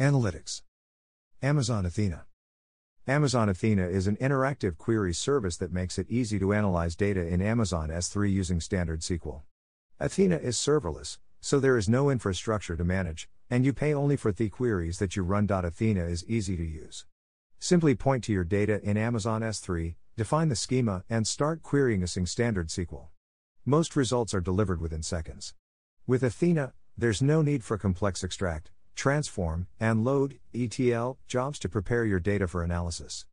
Analytics. Amazon Athena. Amazon Athena is an interactive query service that makes it easy to analyze data in Amazon S3 using standard SQL. Athena is serverless, so there is no infrastructure to manage, and you pay only for the queries that you run. Athena is easy to use. Simply point to your data in Amazon S3, define the schema, and start querying using standard SQL. Most results are delivered within seconds. With Athena, there's no need for complex extract, transform, and load ETL jobs to prepare your data for analysis.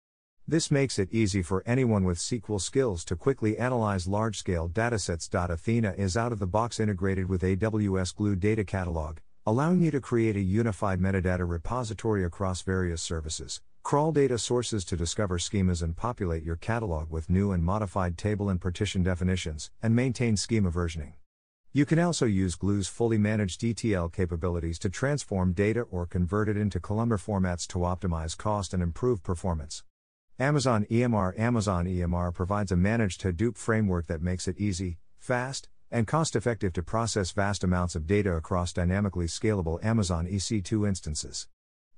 This makes it easy for anyone with SQL skills to quickly analyze large scale datasets. Athena is out of the box integrated with AWS Glue Data Catalog, allowing you to create a unified metadata repository across various services, crawl data sources to discover schemas and populate your catalog with new and modified table and partition definitions, and maintain schema versioning. You can also use Glue's fully managed ETL capabilities to transform data or convert it into columnar formats to optimize cost and improve performance. Amazon EMR Amazon EMR provides a managed Hadoop framework that makes it easy, fast, and cost effective to process vast amounts of data across dynamically scalable Amazon EC2 instances.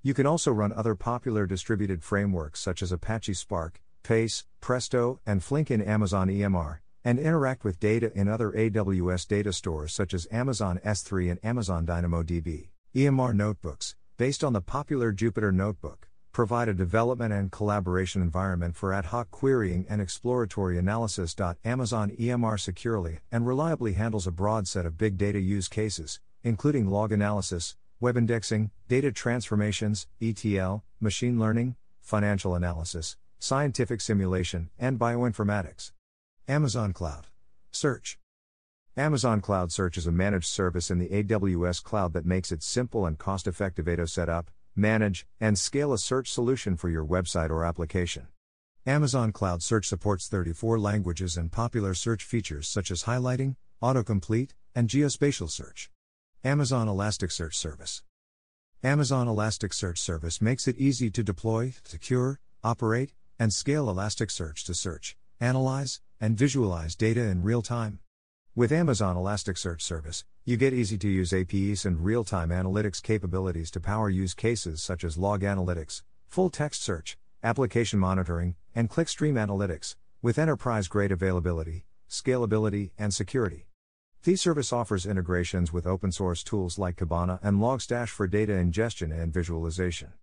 You can also run other popular distributed frameworks such as Apache Spark, HBase, Presto, and Flink in Amazon EMR and interact with data in other AWS data stores such as Amazon S3 and Amazon DynamoDB. EMR notebooks, based on the popular Jupyter Notebook, provide a development and collaboration environment for ad hoc querying and exploratory analysis. Amazon EMR securely and reliably handles a broad set of big data use cases, including log analysis, web indexing, data transformations, ETL, machine learning, financial analysis, scientific simulation, and bioinformatics. Amazon Cloud. Search. Amazon CloudSearch is a managed service in the AWS cloud that makes it simple and cost effective to set up, manage, and scale a search solution for your website or application. Amazon CloudSearch supports 34 languages and popular search features such as highlighting, autocomplete, and geospatial search. Amazon Elasticsearch Service. Amazon Elasticsearch Service makes it easy to deploy, secure, operate, and scale Elasticsearch to search, analyze, and visualize data in real time. With Amazon Elasticsearch Service, you get easy to use APIs and real time analytics capabilities to power use cases such as log analytics, full text search, application monitoring, and clickstream analytics, with enterprise grade availability, scalability, and security. The service offers integrations with open source tools like Kibana and Logstash for data ingestion and visualization.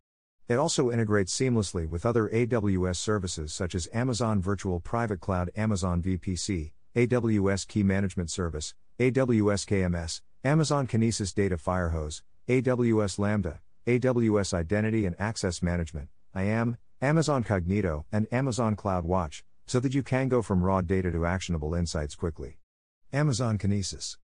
It also integrates seamlessly with other AWS services such as Amazon Virtual Private Cloud, Amazon VPC, AWS Key Management Service, AWS KMS, Amazon Kinesis Data Firehose, AWS Lambda, AWS Identity and Access Management, IAM, Amazon Cognito, and Amazon CloudWatch, so that you can go from raw data to actionable insights quickly. Amazon Kinesis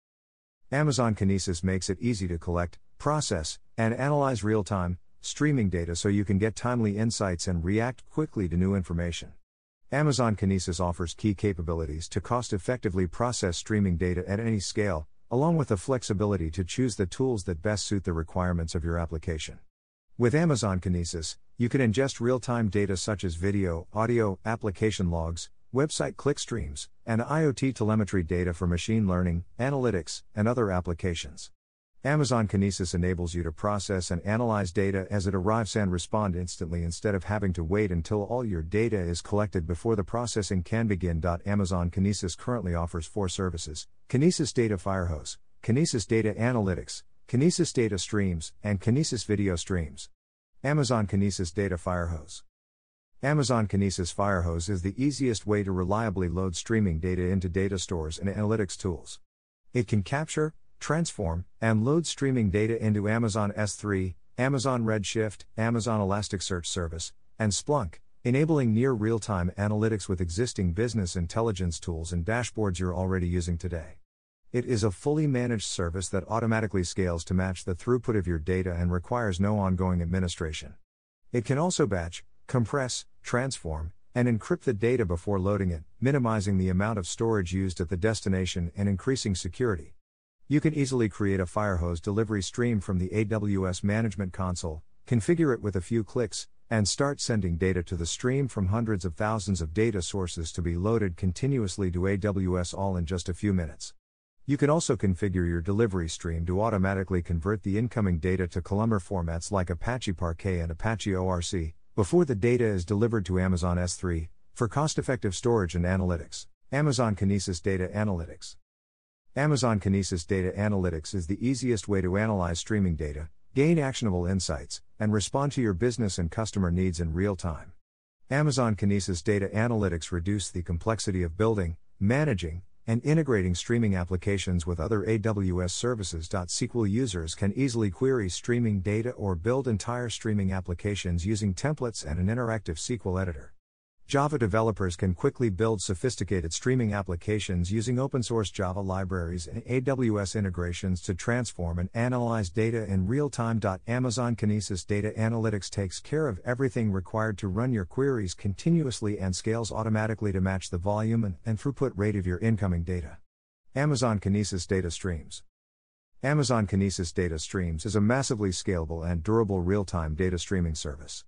Amazon Kinesis makes it easy to collect, process, and analyze real time, streaming data so you can get timely insights and react quickly to new information. Amazon Kinesis offers key capabilities to cost effectively process streaming data at any scale, along with the flexibility to choose the tools that best suit the requirements of your application. With Amazon Kinesis, you can ingest real time data such as video, audio, application logs, website clickstreams, and IoT telemetry data for machine learning, analytics, and other applications. Amazon Kinesis enables you to process and analyze data as it arrives and respond instantly instead of having to wait until all your data is collected before the processing can begin. Amazon Kinesis currently offers four services Kinesis Data Firehose, Kinesis Data Analytics, Kinesis Data Streams, and Kinesis Video Streams. Amazon Kinesis Data Firehose. Amazon Kinesis Firehose is the easiest way to reliably load streaming data into data stores and analytics tools. It can capture, transform, and load streaming data into Amazon S3, Amazon Redshift, Amazon Elasticsearch Service, and Splunk, enabling near real time analytics with existing business intelligence tools and dashboards you're already using today. It is a fully managed service that automatically scales to match the throughput of your data and requires no ongoing administration. It can also batch, compress, transform, and encrypt the data before loading it, minimizing the amount of storage used at the destination and increasing security. You can easily create a Firehose delivery stream from the AWS Management Console, configure it with a few clicks, and start sending data to the stream from hundreds of thousands of data sources to be loaded continuously to AWS all in just a few minutes. You can also configure your delivery stream to automatically convert the incoming data to Columnar formats like Apache Parquet and Apache ORC before the data is delivered to Amazon S3 for cost effective storage and analytics. Amazon Kinesis Data Analytics. Amazon Kinesis Data Analytics is the easiest way to analyze streaming data, gain actionable insights, and respond to your business and customer needs in real time. Amazon Kinesis Data Analytics reduce the complexity of building, managing, and integrating streaming applications with other AWS services. SQL users can easily query streaming data or build entire streaming applications using templates and an interactive SQL editor. Java developers can quickly build sophisticated streaming applications using open source Java libraries and AWS integrations to transform and analyze data in real time. Amazon Kinesis Data Analytics takes care of everything required to run your queries continuously and scales automatically to match the volume and, and throughput rate of your incoming data. Amazon Kinesis Data Streams Amazon Kinesis Data Streams is a massively scalable and durable real time data streaming service.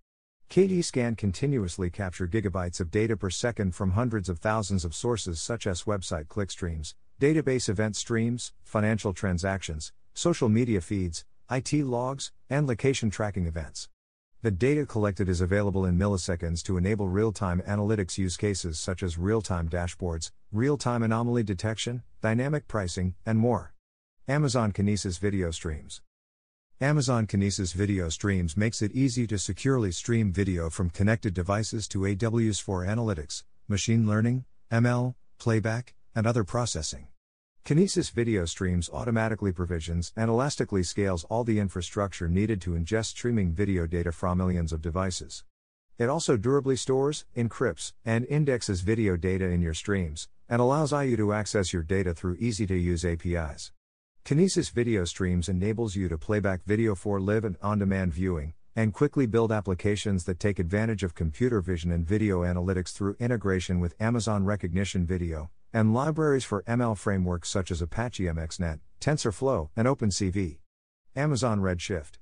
KDS can continuously capture gigabytes of data per second from hundreds of thousands of sources such as website clickstreams, database event streams, financial transactions, social media feeds, IT logs, and location tracking events. The data collected is available in milliseconds to enable real time analytics use cases such as real time dashboards, real time anomaly detection, dynamic pricing, and more. Amazon Kinesis Video Streams Amazon Kinesis Video Streams makes it easy to securely stream video from connected devices to AWS for analytics, machine learning, ML, playback, and other processing. Kinesis Video Streams automatically provisions and elastically scales all the infrastructure needed to ingest streaming video data from millions of devices. It also durably stores, encrypts, and indexes video data in your streams, and allows IU to access your data through easy to use APIs. Kinesis Video Streams enables you to playback video for live and on demand viewing, and quickly build applications that take advantage of computer vision and video analytics through integration with Amazon Rekognition Video, and libraries for ML frameworks such as Apache MXNet, TensorFlow, and OpenCV. Amazon Redshift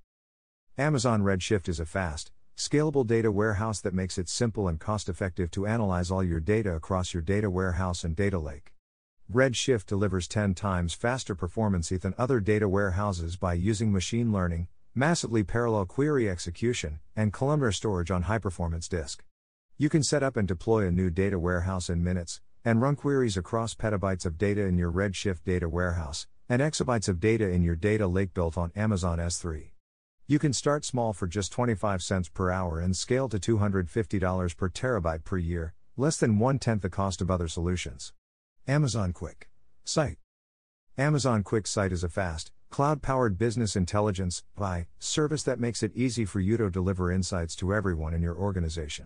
Amazon Redshift is a fast, scalable data warehouse that makes it simple and cost effective to analyze all your data across your data warehouse and data lake. Redshift delivers 10 times faster performance than other data warehouses by using machine learning, massively parallel query execution, and columnar storage on high performance disk. You can set up and deploy a new data warehouse in minutes, and run queries across petabytes of data in your Redshift data warehouse, and exabytes of data in your data lake built on Amazon S3. You can start small for just 25 cents per hour and scale to $250 per terabyte per year, less than one tenth the cost of other solutions. Amazon Quick Site Amazon QuickSight is a fast, cloud powered business intelligence BI service that makes it easy for you to deliver insights to everyone in your organization.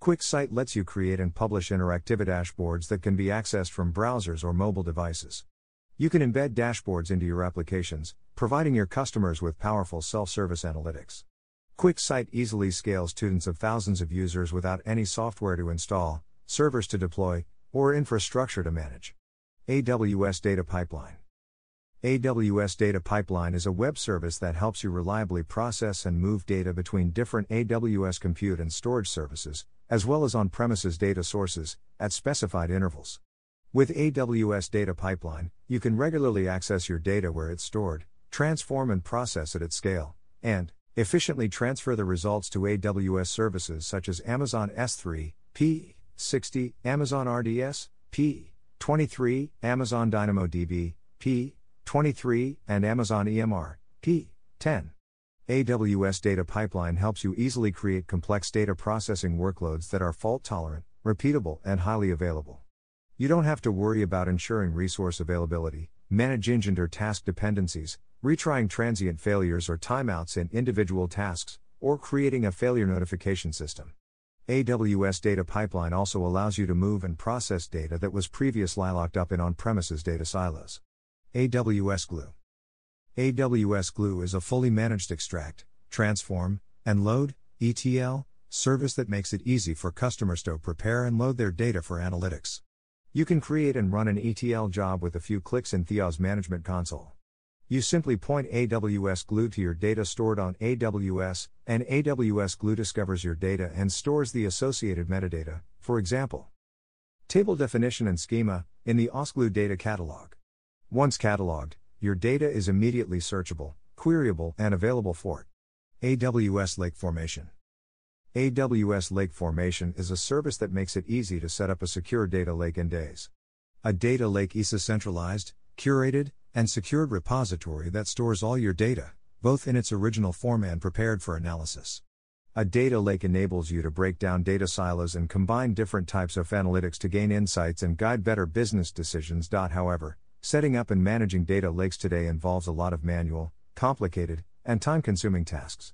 QuickSight lets you create and publish interactive dashboards that can be accessed from browsers or mobile devices. You can embed dashboards into your applications, providing your customers with powerful self service analytics. QuickSight easily scales students of thousands of users without any software to install, servers to deploy, or infrastructure to manage. AWS Data Pipeline AWS Data Pipeline is a web service that helps you reliably process and move data between different AWS compute and storage services, as well as on premises data sources, at specified intervals. With AWS Data Pipeline, you can regularly access your data where it's stored, transform and process it at scale, and efficiently transfer the results to AWS services such as Amazon S3, P, 60, Amazon RDS, P, 23, Amazon DynamoDB, P, 23, and Amazon EMR, P, 10. AWS Data Pipeline helps you easily create complex data processing workloads that are fault tolerant, repeatable, and highly available. You don't have to worry about ensuring resource availability, manage engine or task dependencies, retrying transient failures or timeouts in individual tasks, or creating a failure notification system. AWS Data Pipeline also allows you to move and process data that was previously locked up in on premises data silos. AWS Glue AWS Glue is a fully managed extract, transform, and load ETL service that makes it easy for customers to prepare and load their data for analytics. You can create and run an ETL job with a few clicks in the AWS Management Console. You simply point AWS Glue to your data stored on AWS, and AWS Glue discovers your data and stores the associated metadata, for example, table definition and schema, in the AWS Glue data catalog. Once cataloged, your data is immediately searchable, queryable, and available for it. AWS Lake Formation AWS Lake Formation is a service that makes it easy to set up a secure data lake in days. A data lake is a centralized, curated, and secured repository that stores all your data, both in its original form and prepared for analysis. A data lake enables you to break down data silos and combine different types of analytics to gain insights and guide better business decisions. However, setting up and managing data lakes today involves a lot of manual, complicated, and time consuming tasks.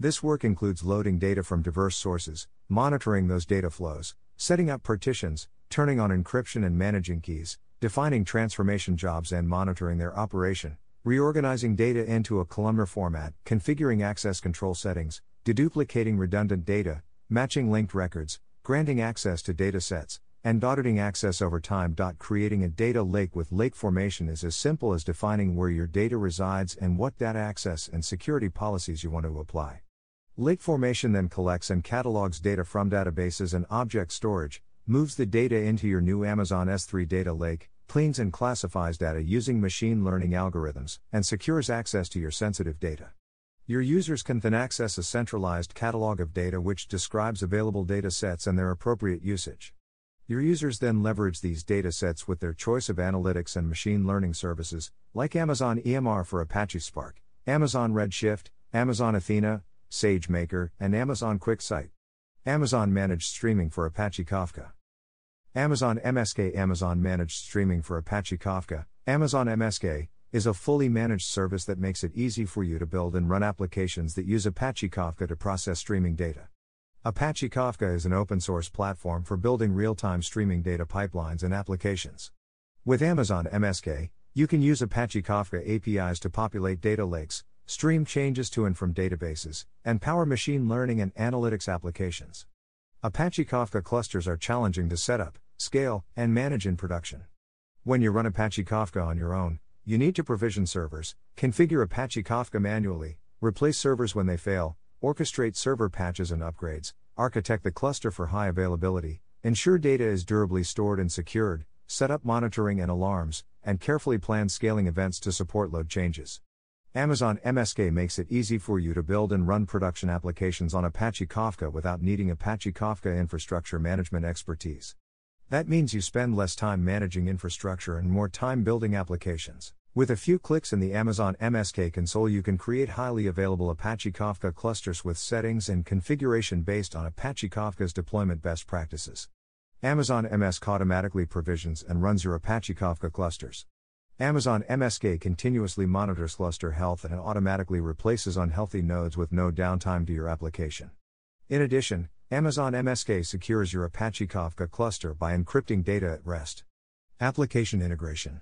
This work includes loading data from diverse sources, monitoring those data flows, setting up partitions, turning on encryption and managing keys, defining transformation jobs and monitoring their operation, reorganizing data into a columnar format, configuring access control settings, deduplicating redundant data, matching linked records, granting access to data sets, and auditing access over time. Creating a data lake with lake formation is as simple as defining where your data resides and what data access and security policies you want to apply. Lake formation then collects and catalogs data from databases and object storage, moves the data into your new Amazon S3 data lake, cleans and classifies data using machine learning algorithms, and secures access to your sensitive data. Your users can then access a centralized catalog of data which describes available data sets and their appropriate usage. Your users then leverage these data sets with their choice of analytics and machine learning services, like Amazon EMR for Apache Spark, Amazon Redshift, Amazon Athena, SageMaker, and Amazon QuickSight. Amazon Managed Streaming for Apache Kafka. Amazon MSK Amazon Managed Streaming for Apache Kafka, Amazon MSK, is a fully managed service that makes it easy for you to build and run applications that use Apache Kafka to process streaming data. Apache Kafka is an open source platform for building real time streaming data pipelines and applications. With Amazon MSK, you can use Apache Kafka APIs to populate data lakes, stream changes to and from databases, and power machine learning and analytics applications. Apache Kafka clusters are challenging to set up, scale, and manage in production. When you run Apache Kafka on your own, you need to provision servers, configure Apache Kafka manually, replace servers when they fail, orchestrate server patches and upgrades, architect the cluster for high availability, ensure data is durably stored and secured, set up monitoring and alarms, and carefully plan scaling events to support load changes. Amazon MSK makes it easy for you to build and run production applications on Apache Kafka without needing Apache Kafka infrastructure management expertise. That means you spend less time managing infrastructure and more time building applications. With a few clicks in the Amazon MSK console, you can create highly available Apache Kafka clusters with settings and configuration based on Apache Kafka's deployment best practices. Amazon MSK automatically provisions and runs your Apache Kafka clusters. Amazon MSK continuously monitors cluster health and automatically replaces unhealthy nodes with no downtime to your application. In addition, Amazon MSK secures your Apache Kafka cluster by encrypting data at rest. Application integration